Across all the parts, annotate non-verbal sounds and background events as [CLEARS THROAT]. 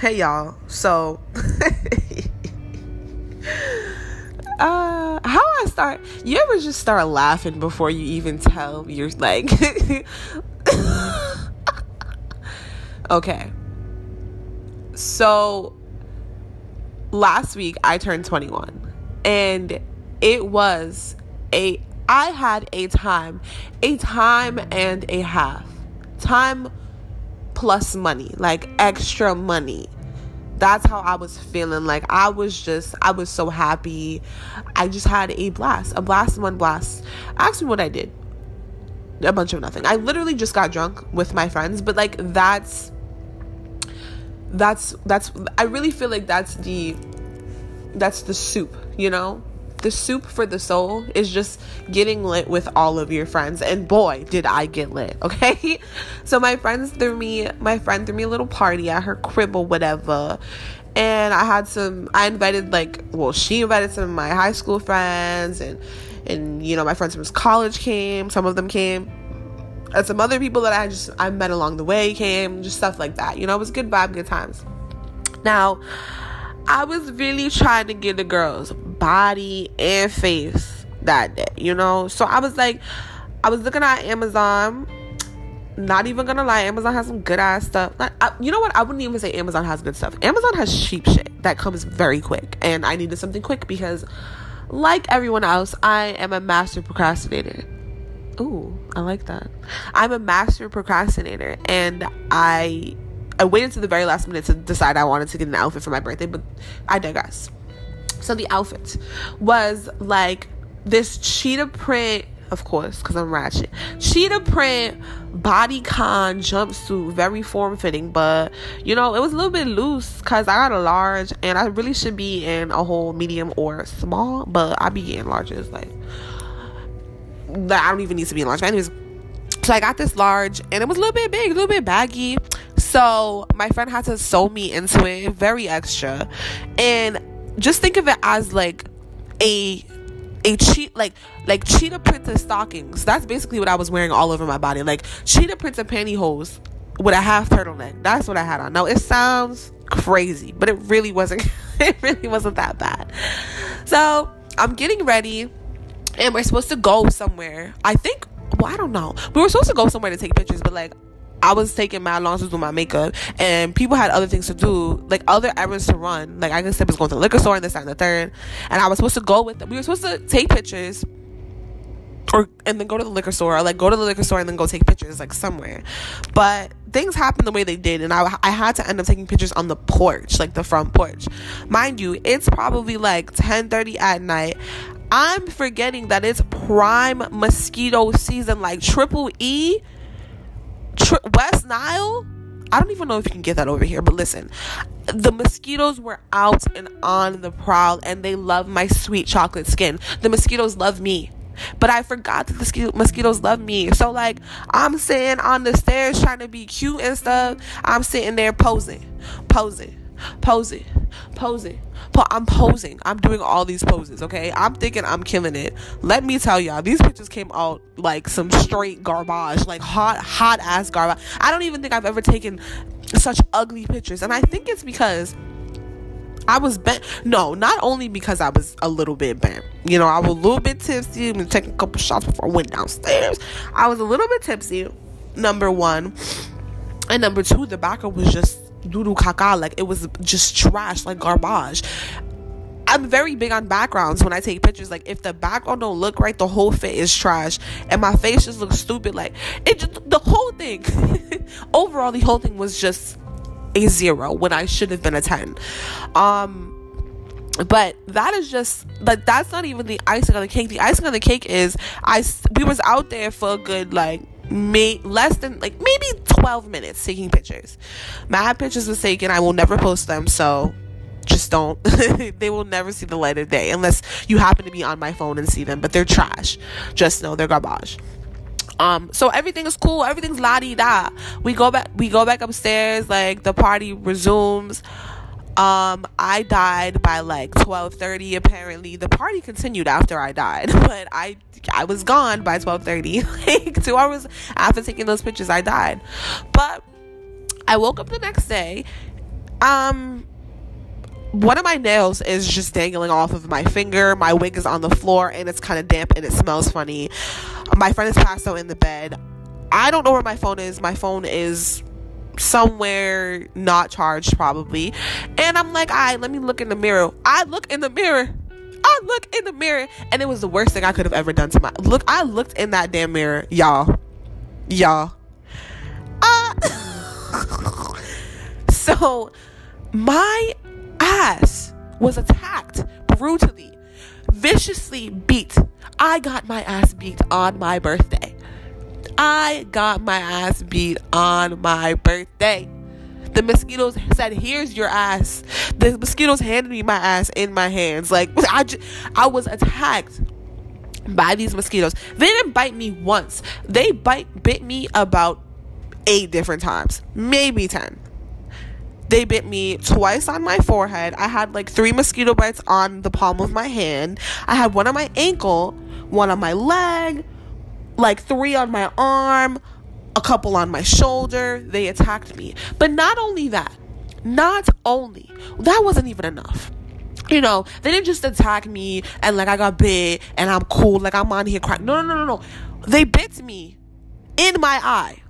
Hey y'all. So [LAUGHS] uh how I start you ever just start laughing before you even tell you're like [LAUGHS] Okay. So last week I turned 21 and it was a I had a time, a time and a half. Time plus money, like extra money. That's how I was feeling. Like I was just, I was so happy. I just had a blast, a blast, one blast. Ask me what I did. A bunch of nothing. I literally just got drunk with my friends, but like that's, that's, that's, I really feel like that's the, that's the soup, you know? The soup for the soul is just getting lit with all of your friends. And boy did i get lit [LAUGHS] okay? So my friends threw me my friend threw me a little party at her crib or whatever. And i had some i invited like well she invited some of my high school friends and and you know my friends from college came some of them came. And some other people that i just i met along the way came just stuff like that. You know it was good vibe good times. Now I was really trying to get the girls body and face that day, you know? So I was like, I was looking at Amazon. Not even gonna lie, Amazon has some good ass stuff. I, you know what? I wouldn't even say Amazon has good stuff. Amazon has cheap shit that comes very quick, and I needed something quick because, like everyone else, I am a master procrastinator. Ooh, I like that. I'm a master procrastinator, and I I waited to the very last minute to decide I wanted to get an outfit for my birthday, but I digress. So the outfit was like this cheetah print, of course, because I'm ratchet. Cheetah print bodycon jumpsuit, very form fitting, but you know, it was a little bit loose because I got a large and I really should be in a whole medium or small, but I be getting larges. Like, I don't even need to be in large. Anyways, so I got this large and it was a little bit big, a little bit baggy. So my friend had to sew me into it, very extra. And just think of it as like a a cheat like like cheetah printed stockings. That's basically what I was wearing all over my body. Like cheetah printed pantyhose with a half turtleneck. That's what I had on. Now it sounds crazy, but it really wasn't [LAUGHS] it really wasn't that bad. So I'm getting ready and we're supposed to go somewhere. I think well, I don't know. We were supposed to go somewhere to take pictures, but like I was taking my long to do my makeup, and people had other things to do, like other errands to run. Like I guess I was going to the liquor store and this and the third, and I was supposed to go with them. We were supposed to take pictures, or and then go to the liquor store, or like go to the liquor store and then go take pictures, like somewhere. But things happened the way they did, and I I had to end up taking pictures on the porch, like the front porch. Mind you, it's probably like ten thirty at night. I'm forgetting that it's prime mosquito season, like triple E Tri- West Nile. I don't even know if you can get that over here, but listen, the mosquitoes were out and on the prowl, and they love my sweet chocolate skin. The mosquitoes love me. But I forgot that the mosquitoes love me. So, like, I'm sitting on the stairs trying to be cute and stuff. I'm sitting there posing, posing, posing, posing. I'm posing. I'm doing all these poses, okay? I'm thinking I'm killing it. Let me tell y'all, these pictures came out like some straight garbage, like hot, hot ass garbage. I don't even think I've ever taken such ugly pictures. And I think it's because I was bent. No, not only because I was a little bit bent. You know, I was a little bit tipsy and taking a couple shots before I went downstairs. I was a little bit tipsy, number one. And number two, the background was just doo caca. Like it was just trash, like garbage. I'm very big on backgrounds when I take pictures. Like if the background don't look right, the whole fit is trash, and my face just looks stupid. Like it, just, the whole thing. [LAUGHS] Overall, the whole thing was just a zero when I should have been a ten. Um, but that is just like that's not even the icing on the cake. The icing on the cake is I we was out there for a good like may less than like maybe 12 minutes taking pictures. My pictures was taken. I will never post them, so just don't. [LAUGHS] they will never see the light of day unless you happen to be on my phone and see them, but they're trash. Just know they're garbage. Um, so everything is cool, everything's la di da. We go back we go back upstairs, like the party resumes. Um, I died by like 12:30 apparently. The party continued after I died, [LAUGHS] but I I was gone by 12:30. [LAUGHS] like 2 hours after taking those pictures I died. But I woke up the next day um one of my nails is just dangling off of my finger. My wig is on the floor and it's kind of damp and it smells funny. My friend is passed out in the bed. I don't know where my phone is. My phone is somewhere not charged probably. And I'm like, all right, let me look in the mirror. I look in the mirror. I look in the mirror and it was the worst thing I could have ever done to my look. I looked in that damn mirror, y'all. Y'all. Uh [LAUGHS] so my ass was attacked brutally, viciously beat. I got my ass beat on my birthday. I got my ass beat on my birthday. The mosquitoes said, "Here's your ass." The mosquitoes handed me my ass in my hands. Like [LAUGHS] I, just, I was attacked by these mosquitoes. They didn't bite me once. They bite bit me about eight different times, maybe ten. They bit me twice on my forehead. I had like three mosquito bites on the palm of my hand. I had one on my ankle, one on my leg, like three on my arm, a couple on my shoulder. They attacked me. But not only that, not only, that wasn't even enough you know, they didn't just attack me and like I got bit and I'm cool, like I'm on here crying. No, no, no, no, no. They bit me in my eye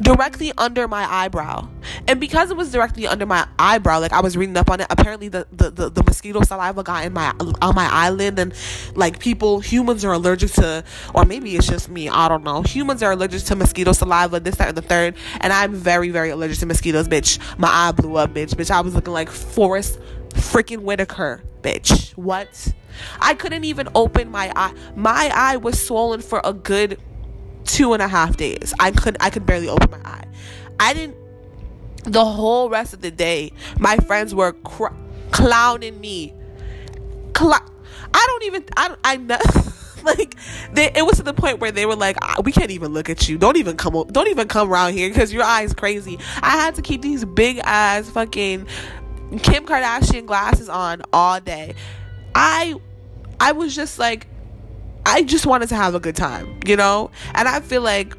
directly under my eyebrow. And because it was directly under my eyebrow, like I was reading up on it, apparently the, the, the, the, mosquito saliva got in my on my eyelid and like people humans are allergic to or maybe it's just me, I don't know. Humans are allergic to mosquito saliva, this, that, and the third. And I'm very, very allergic to mosquitoes, bitch. My eye blew up, bitch. Bitch, I was looking like Forest freaking Whitaker, bitch. What? I couldn't even open my eye. My eye was swollen for a good two and a half days. I couldn't. I could barely open my eye. I didn't. The whole rest of the day, my friends were cr- clowning me. Cl- I don't even. I I [LAUGHS] like they, it was to the point where they were like ah, we can't even look at you don't even come don't even come around here because your eyes crazy i had to keep these big ass fucking kim kardashian glasses on all day i i was just like I just wanted to have a good time, you know? And I feel like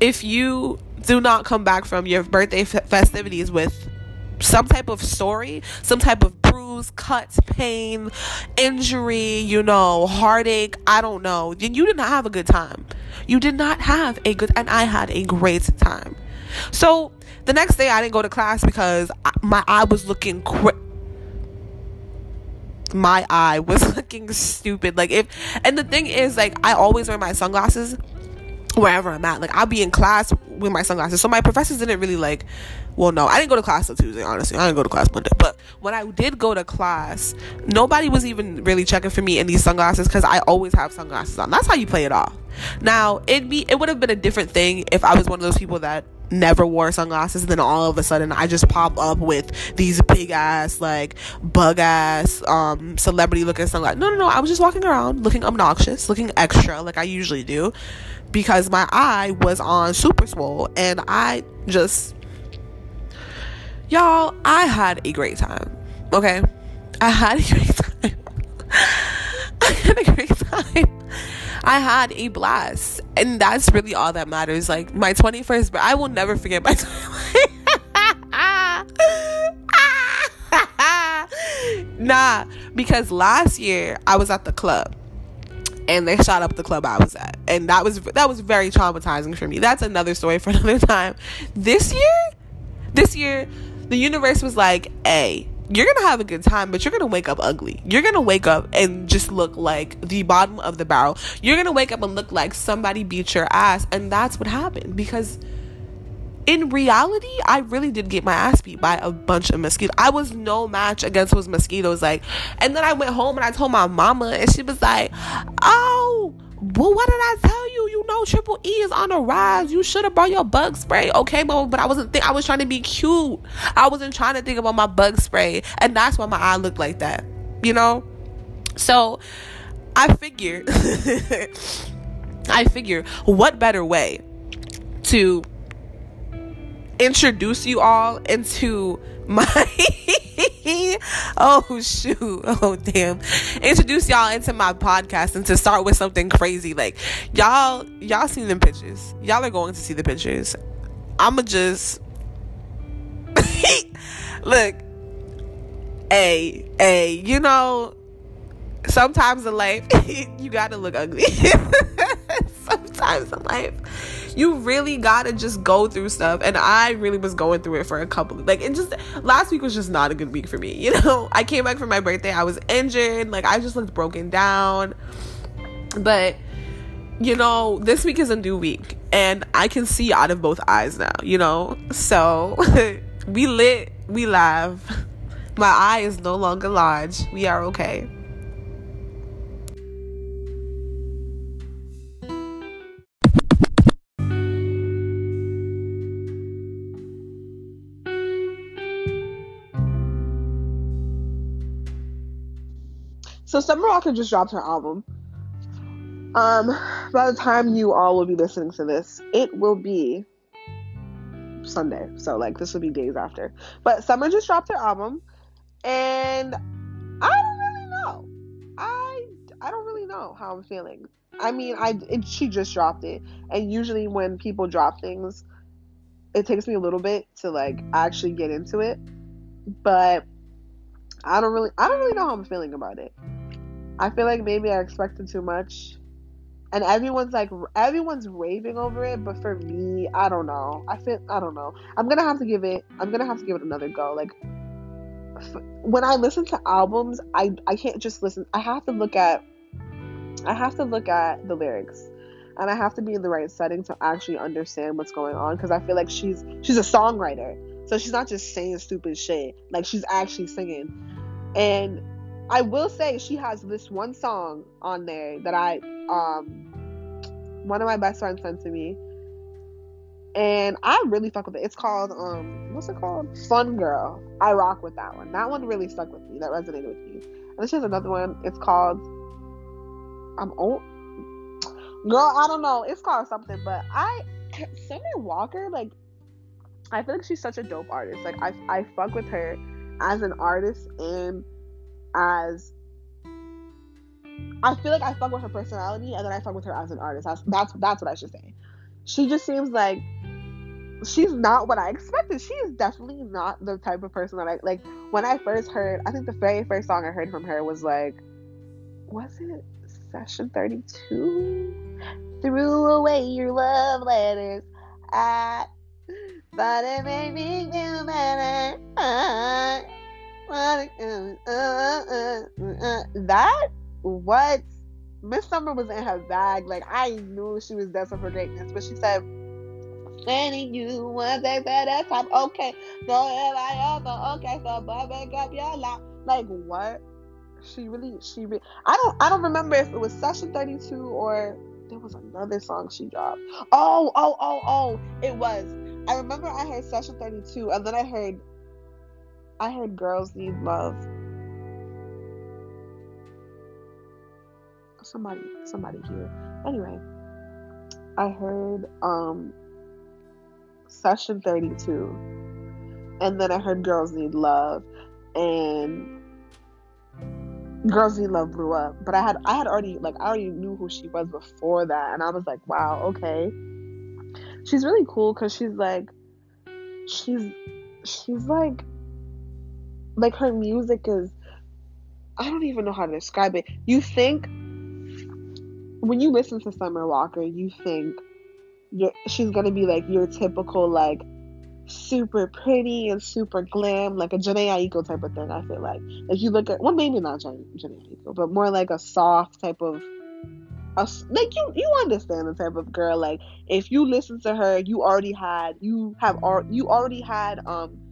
if you do not come back from your birthday f- festivities with some type of story, some type of bruise, cut, pain, injury, you know, heartache, I don't know, then you did not have a good time. You did not have a good, and I had a great time. So the next day I didn't go to class because my eye was looking my eye was [LAUGHS] looking stupid. Like if and the thing is like I always wear my sunglasses wherever I'm at. Like I'll be in class with my sunglasses. So my professors didn't really like well no, I didn't go to class on Tuesday, honestly. I didn't go to class Monday. But when I did go to class, nobody was even really checking for me in these sunglasses because I always have sunglasses on. That's how you play it off. Now it be it would have been a different thing if I was one of those people that never wore sunglasses and then all of a sudden I just pop up with these big ass like bug ass um celebrity looking sunglasses. No no no, I was just walking around looking obnoxious, looking extra like I usually do because my eye was on super swole and I just y'all I had a great time. Okay? I had a great [LAUGHS] time. I had a great time. I had a blast. And that's really all that matters. Like my 21st, but I will never forget my [LAUGHS] [LAUGHS] nah, because last year I was at the club and they shot up the club I was at. And that was that was very traumatizing for me. That's another story for [LAUGHS] another time. This year, this year, the universe was like, "Hey, you're gonna have a good time, but you're gonna wake up ugly. You're gonna wake up and just look like the bottom of the barrel. You're gonna wake up and look like somebody beat your ass, and that's what happened because in reality, I really did get my ass beat by a bunch of mosquitoes. I was no match against those mosquitoes. Like, and then I went home and I told my mama, and she was like, "Oh." Well, what did I tell you? You know, Triple E is on the rise. You should have brought your bug spray. Okay, mama, but I wasn't think I was trying to be cute. I wasn't trying to think about my bug spray. And that's why my eye looked like that. You know? So I figure [LAUGHS] I figure what better way to introduce you all into my [LAUGHS] oh shoot. Oh damn. Introduce y'all into my podcast and to start with something crazy. Like y'all y'all seen them pictures. Y'all are going to see the pictures. I'ma just [LAUGHS] Look, hey, hey, you know, sometimes in life [LAUGHS] you gotta look ugly. Sometimes in life. You really gotta just go through stuff and i really was going through it for a couple like it just last week was just not a good week for me [LAUGHS] you know? I came back from my birthday i was injured like i just looked broken down. But you know this week is a new week and i can see out of both eyes now you know? So [LAUGHS] we lit we laugh. My eye is no longer large we are okay So Summer Walker just dropped her album. Um, by the time you all will be listening to this, it will be Sunday. So like this will be days after. But Summer just dropped her album, and I don't really know. I I don't really know how I'm feeling. I mean, I it, she just dropped it, and usually when people drop things, it takes me a little bit to like actually get into it. But I don't really I don't really know how I'm feeling about it. I feel like maybe I expected too much. And everyone's like everyone's raving over it, but for me, I don't know. I feel I don't know. I'm to have to give it I'm to have to give it another go. Like when I listen to albums, I I can't just listen. I have to look at I have to look at the lyrics and I have to be in the right setting to actually understand what's going on because I feel like she's she's a songwriter. So she's not just saying stupid shit. Like she's actually singing. And I will say she has this one song on there that I um one of my best friends sent to me. And I really fuck with it. It's called um what's it called? Fun Girl. I rock with that one. That one really stuck with me. That resonated with me. And then she has another one. It's called I'm old. Girl, I don't know. It's called something, but I Summer Walker, like I feel like she's such a dope artist. Like I I fuck with her as an artist and as I feel like I fuck with her personality and then I fuck with her as an artist. That's that's that's what I should say. She just seems like she's not what I expected. She is definitely not the type of person that I like. When I first heard, I think the very first song I heard from her was like, was it Session Thirty Two? Threw away your love letters. I thought it made me feel better. That what Miss Summer was in her bag. Like I knew she was destined for greatness, but she said, "Sending you one day that time." Okay, so if I ever okay, so but up your life. Like what? She really, she really. I don't, I don't remember if it was Session Thirty Two or there was another song she dropped. Oh, oh, oh, oh! It was. I remember I heard Session Thirty Two, and then I heard I heard girls need love. Somebody, somebody here. Anyway, I heard um session 32 and then I heard girls need love and girls need love blew up but I had I had already like I already knew who she was before that and I was like wow okay she's really cool because she's like she's she's like like her music is I don't even know how to describe it. You think when you listen to Summer Walker, you think she's gonna be like your typical like super pretty and super glam, like a Jhené Aiko type of thing. I feel like like you look at well maybe not Jhené, Aiko, but more like a soft type of. A, like you, you understand the type of girl. Like if you listen to her, you already had, you have, you already had um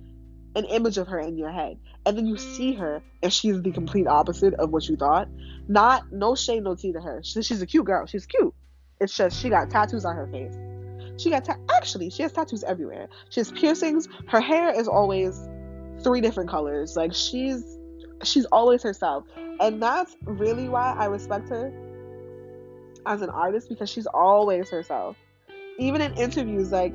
an image of her in your head. And then you see her and she's the complete opposite of what you thought. Not no shade no tea to her. She, she's a cute girl. She's cute. It's just she got tattoos on her face. She got ta- actually she has tattoos everywhere. She has piercings. Her hair is always three different colors. Like she's she's always herself. And that's really why i respect her as an artist because she's always herself. Even in interviews like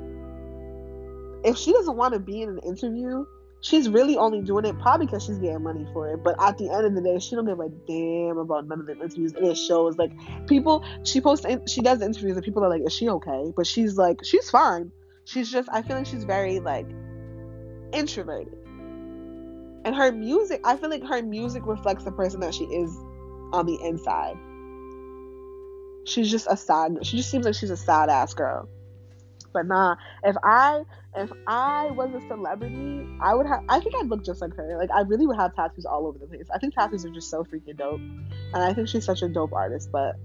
if she doesn't want to be in an interview she's really only doing it probably because she's getting money for it. But at the end of the day, she don't give a damn about none of the interviews. And it shows like people. She posts, she does interviews, and people are like, "Is she okay?" But she's like, she's fine. She's just. I feel like she's very like. introverted. And her music, I feel like her music reflects the person that she is on the inside. She's just a sad, she just seems like she's a sad ass girl. But nah, if I if I was a celebrity, I would have I think I'd look just like her. Like I really would have tattoos all over the place. I think tattoos are just so freaking dope. And I think she's such a dope artist, but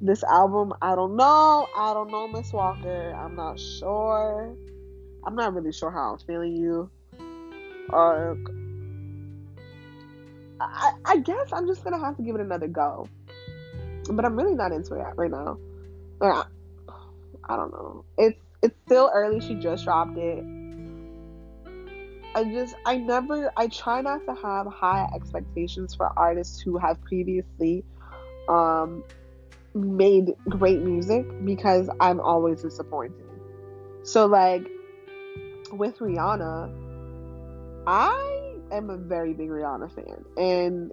this album, I don't know. I don't know, Miss Walker. I'm not sure. I'm not really sure how I'm feeling you. Uh, I, I guess I'm just gonna have to give it another go. But I'm really not into it right now. Like, I don't know. It's it's still early. She just dropped it. I just I never I try not to have high expectations for artists who have previously um made great music because I'm always disappointed. So like with Rihanna, I am a very big Rihanna fan and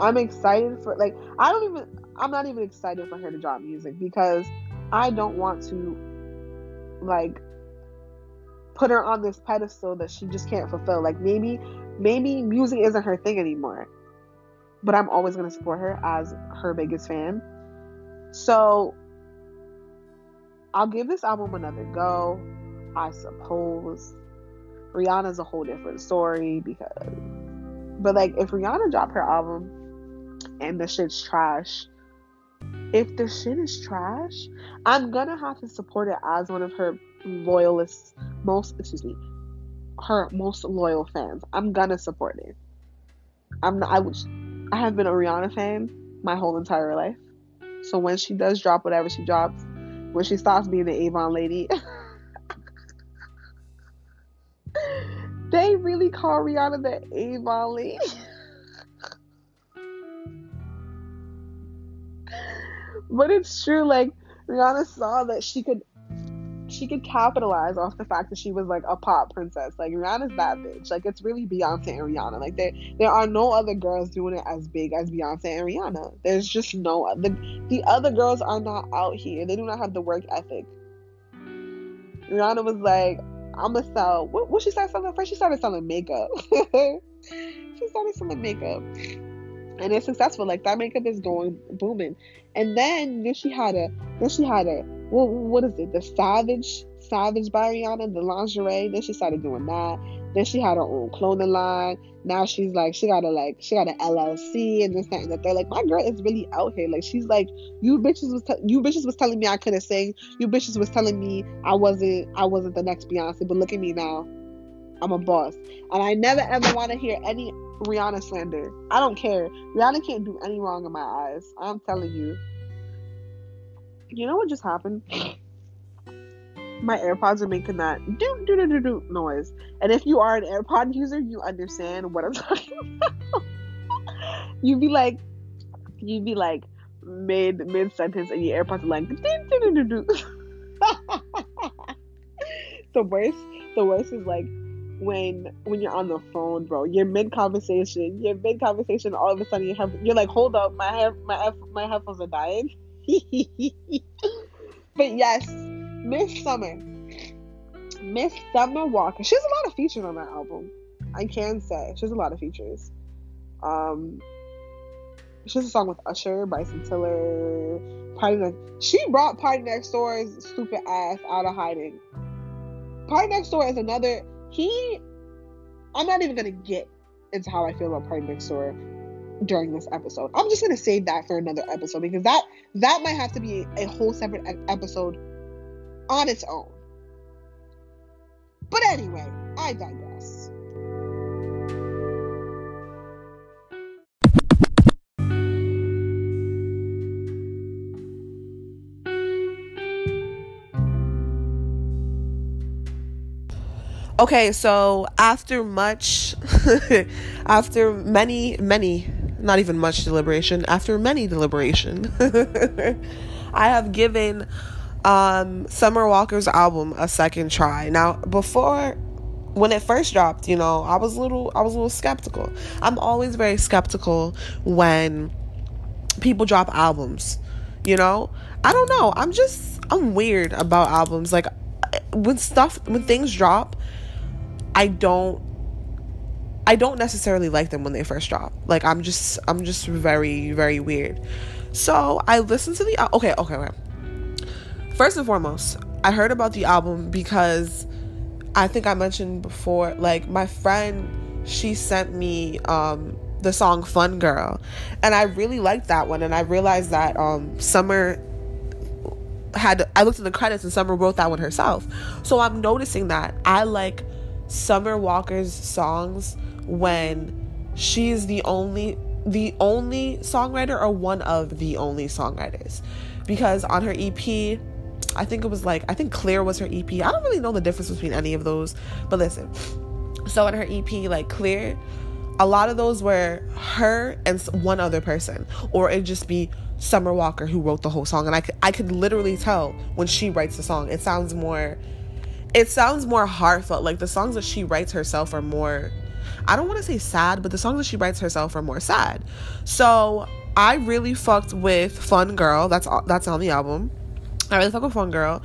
I'm excited for like I don't even I'm not even excited for her to drop music because I don't want to like put her on this pedestal that she just can't fulfill. Like maybe maybe music isn't her thing anymore but I'm always going to support her as her biggest fan. So I'll give this album another go, I suppose. Rihanna's a whole different story because, but like, if Rihanna dropped her album and the shit's trash, if the shit is trash, I'm gonna have to support it as one of her loyalists, most, excuse me, her most loyal fans. I'm gonna support it. I'm not, I would I have been a Rihanna fan my whole entire life. So when she does drop whatever she drops, when she stops being the Avon lady, [LAUGHS] they really call Rihanna the Avon lady. [LAUGHS] but it's true, like Rihanna saw that she could she could capitalize off the fact that she was like a pop princess. Like Rihanna's that bitch. Like it's really Beyonce and Rihanna. Like there there are no other girls doing it as big as Beyonce and Rihanna. There's just no the the other girls are not out here. They do not have the work ethic. Rihanna was like, I'm gonna sell. What, what she started selling first? She started selling makeup. [LAUGHS] she started selling makeup, and it's successful. Like that makeup is going booming. And then then she had a then she had a what is it? The Savage Savage by Rihanna, the lingerie. Then she started doing that. Then she had her own clothing line. Now she's like she got a like she got an LLC and this that and that. They're like my girl is really out here. Like she's like you bitches was te- you bitches was telling me I couldn't sing. You bitches was telling me I wasn't I wasn't the next Beyonce. But look at me now. I'm a boss. And I never ever want to hear any Rihanna slander. I don't care. Rihanna can't do any wrong in my eyes. I'm telling you. You know what just happened? My AirPods are making that do do do do do noise. And if you are an AirPod user, you understand what I'm [LAUGHS] talking about. you'd be like, you'd be like mid mid sentence, and your AirPods are like do do do do do. [LAUGHS] the worst, the worst is like when when you're on the phone, bro. You're mid conversation. You're mid conversation. All of a sudden, you have you're like, hold up, my hair, my my headphones are dying. [LAUGHS] but yes, Miss Summer. Miss Summer Walker. She has a lot of features on that album. I can say. She has a lot of features. Um she has a song with Usher, Bryson Tiller, Party Next. She brought Party Next Door's stupid ass out of hiding. Party Next Door is another. He. I'm not even gonna get into how I feel about Party Next Door during this episode. I'm just gonna save that for another episode because that that might have to be a whole separate episode on its own. But anyway, I digress. Okay, so after much, [LAUGHS] after many, many not even much deliberation, after many deliberation, [LAUGHS] I have given um, Summer Walker's album a second try. Now, before when it first dropped, you know, I was little I was a little skeptical. I'm always very skeptical when people drop albums, you know? I don't know. I'm just I'm weird about albums. Like when stuff when things drop, I don't I don't necessarily like them when they first drop. Like I'm just I'm just very very weird. So I listened to the okay okay okay. First and foremost, I heard about the album because I think I mentioned before like my friend she sent me um the song Fun Girl and I really liked that one and I realized that um Summer had I looked at the credits and Summer wrote that one herself. So I'm noticing that I like Summer Walker's songs when she's the only the only songwriter or one of the only songwriters. Because on her EP, I think it was like I think Clear was her EP. I don't really know the difference between any of those, but listen. So in her EP, like Clear, a lot of those were her and one other person, or it just be Summer Walker who wrote the whole song. And I could, I could literally tell when she writes the song, it sounds more, it sounds more heartfelt. Like the songs that she writes herself are more, I don't want to say sad, but the songs that she writes herself are more sad. So I really fucked with Fun Girl. That's that's on the album. I really fuck with Fun Girl.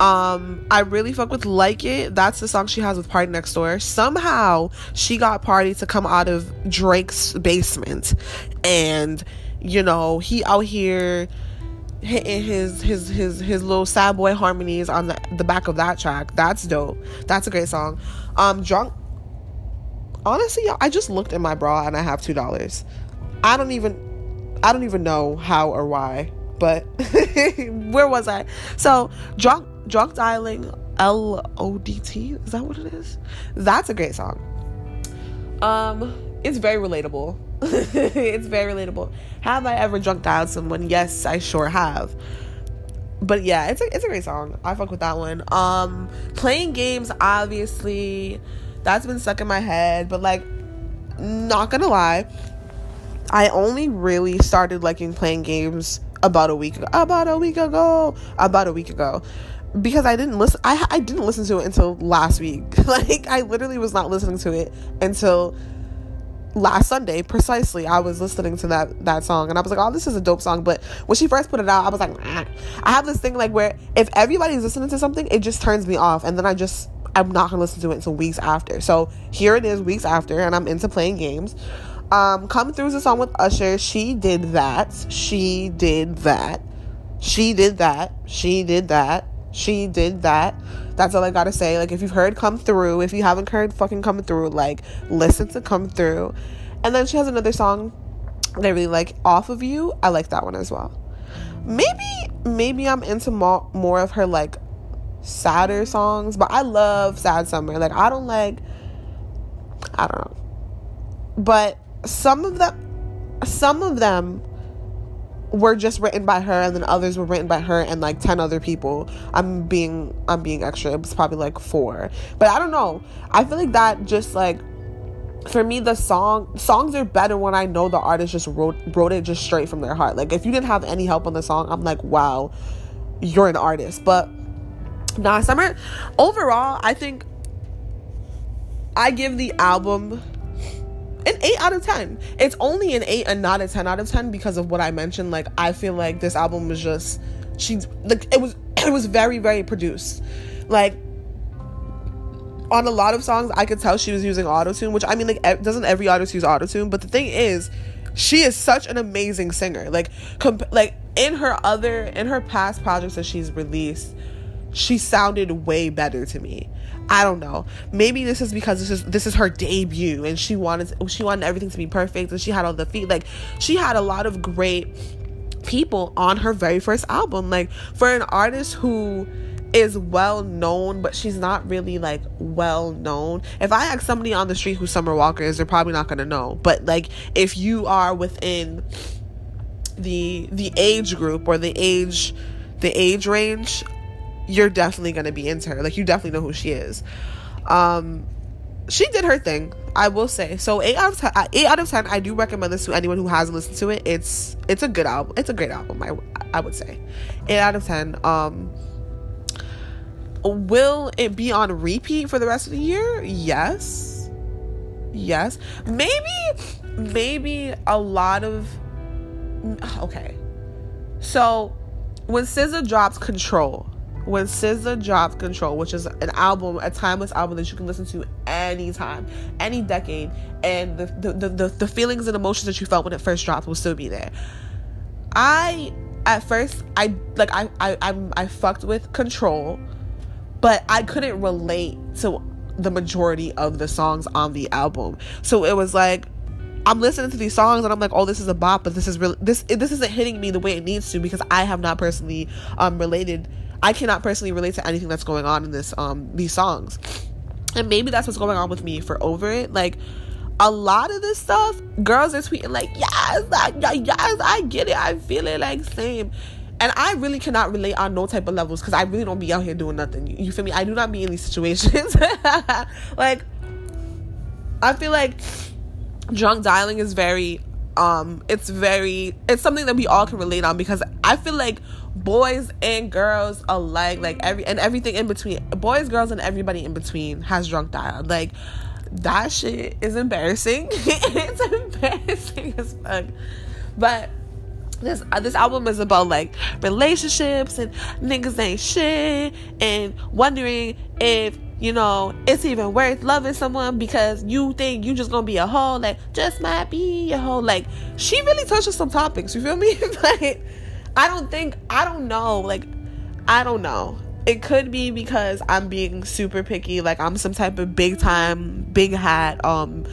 Um, I really fuck with Like It. That's the song she has with Party Next Door. Somehow she got Party to come out of Drake's basement and you know, he out here hitting his his his his little sad boy harmonies on the the back of that track. That's dope. That's a great song. Um, drunk. Honestly, I just looked in my bra and I have two dollars. I don't even I don't even know how or why, but [LAUGHS] where was I? So drunk drunk dialing L O D T is that what it is? That's a great song. Um, it's very relatable [LAUGHS] it's very relatable. Have I ever drunk dialed someone? Yes, I sure have. But yeah, it's a it's a great song. I fuck with that one. Um, playing games, obviously, that's been stuck in my head. But like, not gonna lie, I only really started liking playing games about a week ago. About a week ago. About a week ago because I didn't listen I I didn't listen to it until last week. [LAUGHS] like I literally was not listening to it until last Sunday precisely I was listening to that that song and I was like oh this is a dope song but when she first put it out I was like ah. I have this thing like where if everybody's listening to something it just turns me off and then I just I'm not gonna listen to it until weeks after. So here it is weeks after and I'm into playing games. Um come through is a song with Usher. She did that. She did that. She did that. She did that. She did that that's all I gotta say. Like, if you've heard Come Through, if you haven't heard fucking Come Through, like, listen to Come Through. And then she has another song that I really like, Off of You. I like that one as well. Maybe, maybe I'm into more, more of her, like, sadder songs, but I love Sad Summer. Like, I don't like, I don't know. But some of them, some of them were just written by her and then others were written by her and like 10 other people. I'm being i'm being extra. It was probably like four. But i don't know. I feel like that just like for me the song songs are better when i know the artist just wrote wrote it just straight from their heart. Like if you didn't have any help on the song i'm like wow you're an artist. But nah summer overall i think i give the album an 8 out of 10. It's only an 8 and not a 10 out of 10 because of what I mentioned. Like I feel like this album was just she's like it was [CLEARS THROAT] it was very very produced. Like on a lot of songs I could tell she was using autotune, which I mean like doesn't every artist use autotune, but the thing is she is such an amazing singer. Like comp- like in her other in her past projects that she's released, she sounded way better to me. I don't know. Maybe this is because this is this is her debut and she wanted she wanted everything to be perfect and she had all the feet like she had a lot of great people on her very first album. Like for an artist who is well known, but she's not really like well known. If I ask somebody on the street who Summer Walker is, they're probably not gonna know. But like if you are within the the age group or the age the age range you're definitely gonna be into her. Like you definitely know who she is. Um, she did her thing. I will say. So eight out of ten. Uh, eight out of ten. I do recommend this to anyone who hasn't listened to it. It's it's a good album. It's a great album. I I would say. Eight out of ten. Um. Will it be on repeat for the rest of the year? Yes. Yes. Maybe. Maybe a lot of. Okay. So when SZA drops Control, when SZA dropped Control, which is an album, a timeless album that you can listen to any time, any decade, and the the, the, the, the feelings and emotions that you felt when it first dropped will still be there. I at first I like I I I, I fucked with Control, but I couldn't relate to the majority of the songs on the album. So it was like I'm listening to these songs and I'm like, oh, this is a bop, but this is really this this isn't hitting me the way it needs to because I have not personally um related. I cannot personally relate to anything that's going on in this um these songs, and maybe that's what's going on with me for over it. Like a lot of this stuff, girls are tweeting like, yes, I, yes, I get it, I feel it, like same. And I really cannot relate on no type of levels because I really don't be out here doing nothing. You, you feel me? I do not be in these situations. [LAUGHS] like, I feel like drunk dialing is very um it's very it's something that we all can relate on because i feel like boys and girls alike like every and everything in between. Boys girls and everybody in between has drunk dial. Like that shit is embarrassing. [LAUGHS] It's embarrassing as fuck. But this uh, this album is about like relationships and niggas ain't shit and wondering if you know, it's even worth loving someone because you think you just gonna be a hoe, like just might be a hoe. Like she really touches some topics, you feel me? [LAUGHS] but I don't think I don't know, like I don't know. It could be because I'm being super picky, like I'm some type of big time, big hat, um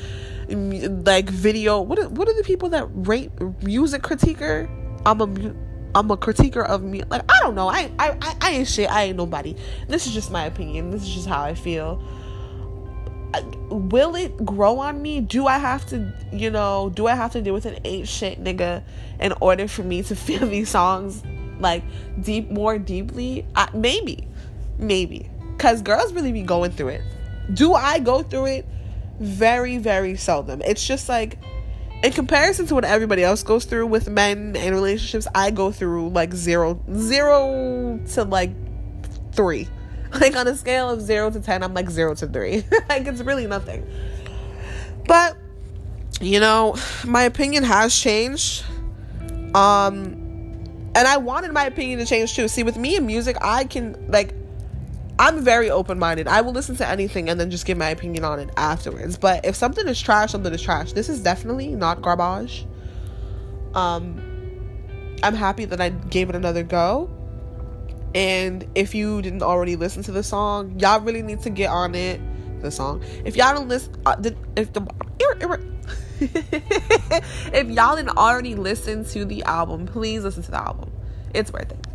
like video what are, what are the people that rate music critiquer? I'm a I'm a critiquer of me. Like I don't know. I, I I I ain't shit. I ain't nobody. This is just my opinion. This is just how I feel. Will it grow on me? Do I have to, you know, do I have to deal with an shit nigga in order for me to [LAUGHS] feel these songs like deep more deeply? I, maybe, maybe, cause girls really be going through it. Do I go through it? Very, very seldom. It's just like in comparison to what everybody else goes through with men and relationships, I go through like zero, zero to like three. [LAUGHS] Like on a scale of zero to 10, I'm like zero to three. [LAUGHS] like it's really nothing. But, you know, my opinion has changed. Um, and I wanted my opinion to change too. See, with me and music, I can, like, I'm very open minded. I will listen to anything and then just give my opinion on it afterwards. But if something is trash, something is trash. This is definitely not garbage. Um, I'm happy that I gave it another go. And if you didn't already listen to the song, y'all really need to get on it. The song. If y'all don't listen, uh, if the [LAUGHS] if y'all didn't already listen to the album, please listen to the album. It's worth it.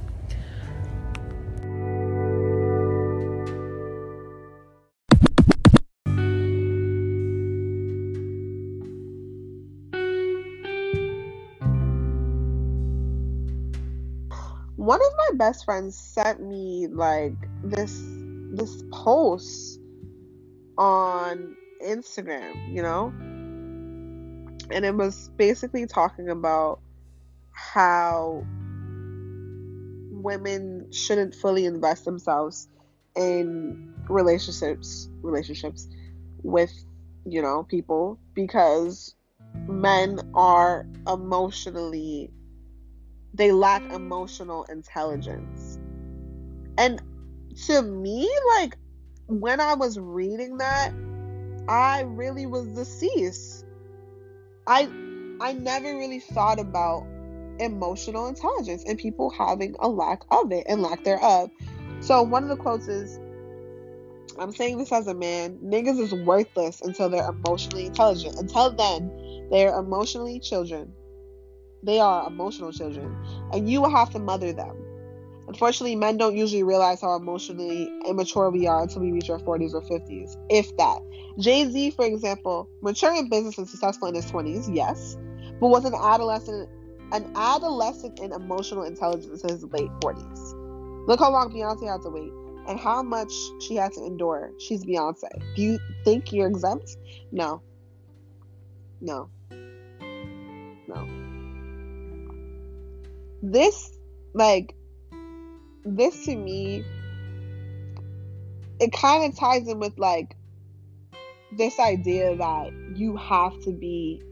Best friends sent me like this this post on Instagram, you know? And it was basically talking about how women shouldn't fully invest themselves in relationships relationships with you know people because men are emotionally they lack emotional intelligence. And to me, like when I was reading that, I really was deceased. I I never really thought about emotional intelligence and people having a lack of it and lack thereof. So one of the quotes is I'm saying this as a man, niggas is worthless until they're emotionally intelligent. Until then, they're emotionally children. They are emotional children, and you will have to mother them. Unfortunately, men don't usually realize how emotionally immature we are until we reach our 40s or 50s, if that. Jay Z, for example, mature in business and successful in his 20s, yes, but was an adolescent, an adolescent in emotional intelligence in his late 40s. Look how long Beyonce had to wait and how much she had to endure. She's Beyonce. Do you think you're exempt? No. No. No this like this to me it kind of ties in with like this idea that you have to be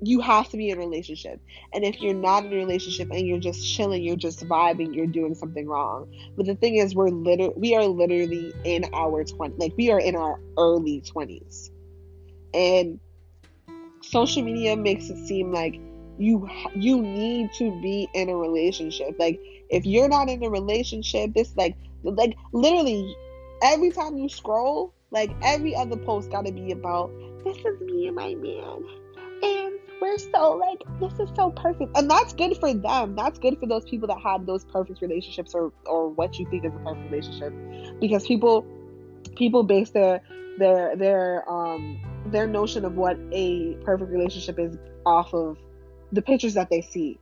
you have to be in a relationship. And if you're not in a relationship and you're just chilling you're just vibing you're doing something wrong. But the thing is we're literally we are literally in our 20 like we are in our early 20s And social media makes it seem like you you need to be in a relationship. Like if you're not in a relationship, this like like literally every time you scroll, like every other post got to be about this is me and my man, and we're so like this is so perfect, and that's good for them. That's good for those people that have those perfect relationships or or what you think is a perfect relationship, because people people base their their their um their notion of what a perfect relationship is off of the pictures that they see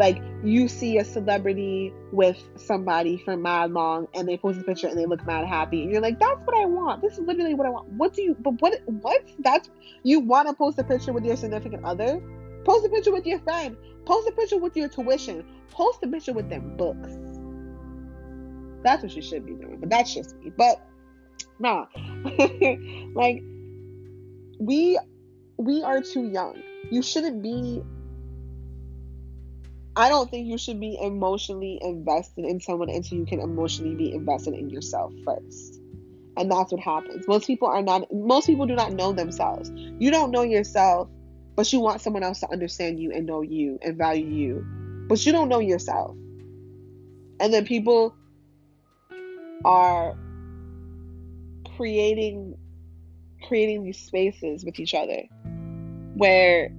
like you see a celebrity with somebody for mad long and they post a picture and they look mad happy and you're like, that's what I want. This is literally what I want. What do you but what what that's you wanna post a picture with your significant other? Post a picture with your friend. Post a picture with your tuition. Post a picture with their books. That's what you should be doing. But that's just me. But nah. [LAUGHS] like we we are too young. You shouldn't be I don't think you should be emotionally invested in someone until you can emotionally be invested in yourself first. And that's what happens. Most people are not most people do not know themselves. You don't know yourself, but you want someone else to understand you and know you and value you. But you don't know yourself. And then people are creating creating these spaces with each other where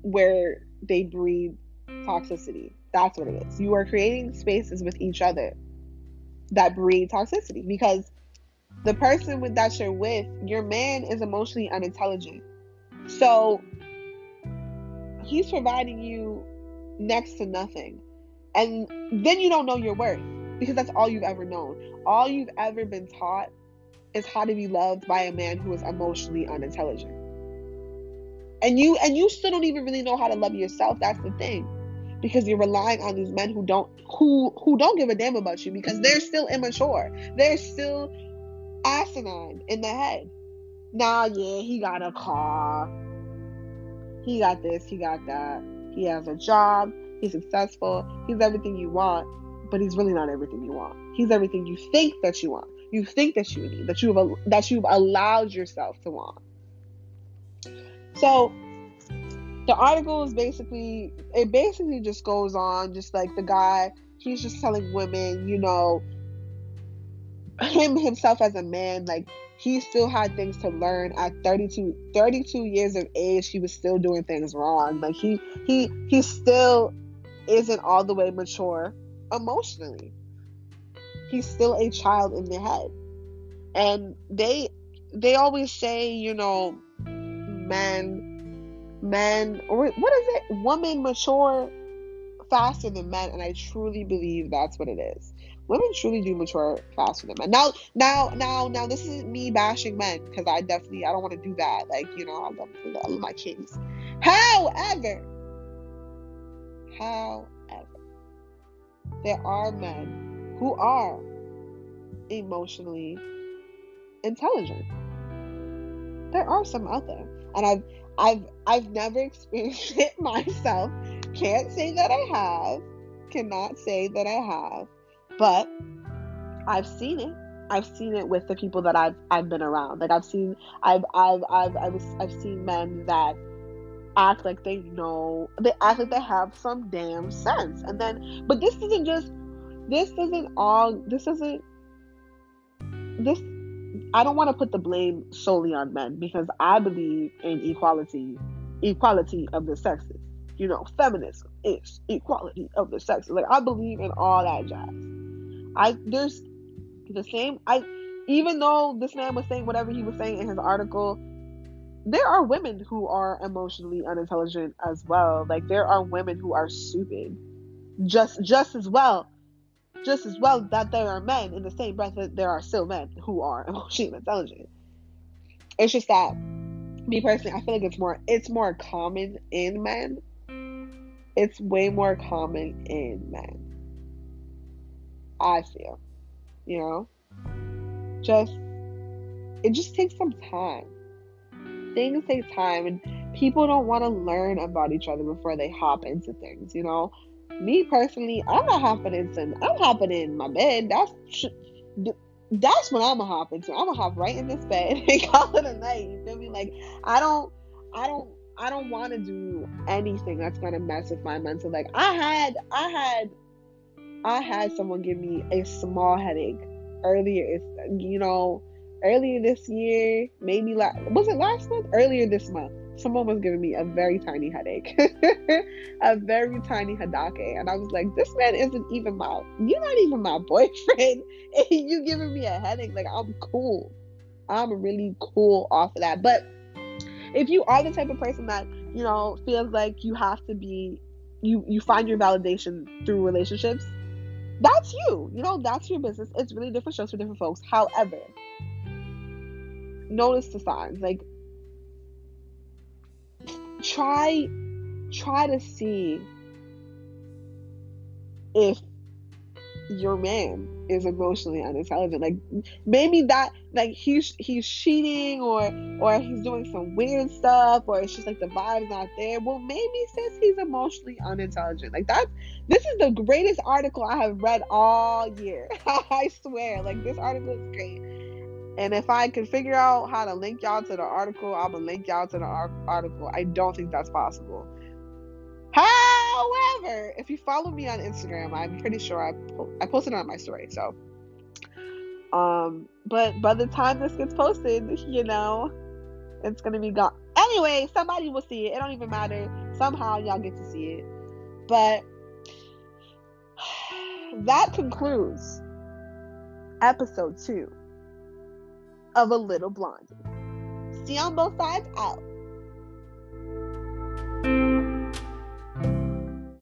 where they breed Mm-hmm. toxicity. That's what it is. You are creating spaces with each other that breed toxicity because the person with that you're with, your man is emotionally unintelligent. So he's providing you next to nothing. And then you don't know your worth because that's all you've ever known. All you've ever been taught is how to be loved by a man who is emotionally unintelligent. And you and you still don't even really know how to love yourself. That's the thing because you're relying on these men who don't who who don't give a damn about you because they're still immature. They're still asinine in the head. Nah, yeah, he got a car. He got this, he got that. He has a job, he's successful, he's everything you want, but he's really not everything you want. He's everything you think that you want. You think that you need, that you've that you've allowed yourself to want. So the article is basically it basically just goes on just like the guy he's just telling women you know him himself as a man like he still had things to learn at 32 32 years of age he was still doing things wrong. Like he he he still isn't all the way mature emotionally. He's still a child in the head. And they they always say you know men men or what is it? Women mature faster than men and i truly believe that's what it is. Women truly do mature faster than men. Now now now now this isn't me bashing men because i definitely i don't want to do that like you know i love, I love my kings however however there are men who are emotionally intelligent. There are some out there and i've I've I've never [LAUGHS] experienced it myself. Can't say that I have. Cannot say that I have. But I've seen it. I've seen it with the people that I've I've been around. Like I've seen I've I've I've I've, I've seen men that act like they know they act like they have some damn sense. And then but this isn't just this isn't all this isn't this I don't want to put the blame solely on men because I believe in equality, equality of the sexes. You know, feminism is equality of the sexes. Like I believe in all that jazz. I there's the same. I even though this man was saying whatever he was saying in his article, there are women who are emotionally unintelligent as well. Like there are women who are stupid, just just as well just as well that there are men in the same breath that there are still men who are [LAUGHS] emotionally intelligent. It's just that me personally, I feel like it's more it's more common in men. It's way more common in men. I feel. You know? Just it just takes some time. Things take time and people don't want to learn about each other before they hop into things, you know? Me personally, I'm not hopping in. I'm hopping in my bed. That's that's what I'm gonna hop into. I'm gonna hop right in this bed [LAUGHS] and call it a night. You feel me? Like I don't, I don't, I don't want to do anything that's gonna mess with my mental. Like I had, I had, I had someone give me a small headache earlier. You know, earlier this year, maybe last was it last month? Earlier this month someone was giving me a very tiny headache, [LAUGHS] a very tiny headache, and I was like, "This man isn't even my, you're not even my boyfriend, [LAUGHS] and you giving me a headache? Like I'm cool, I'm really cool off of that." But if you are the type of person that you know feels like you have to be, you you find your validation through relationships, that's you. You know, that's your business. It's really different shows for different folks. However, notice the signs like try try to see if your man is emotionally unintelligent. Like maybe that like he's he's cheating or or he's doing some weird stuff or it's just like the vibe's not there. Well maybe since he's emotionally unintelligent. Like that's this is the greatest article i have read all year. [LAUGHS] I swear. Like this article is great and if I can figure out how to link y'all to the article, I'm gonna link y'all to the article. I don't think that's possible. However, if you follow me on Instagram, I'm pretty sure I po- I posted on my story. So, um, but by the time this gets posted, you know, it's gonna be gone. Anyway, somebody will see it. It don't even matter. Somehow y'all get to see it. But [SIGHS] that concludes episode two of a little blondie. See on both sides out.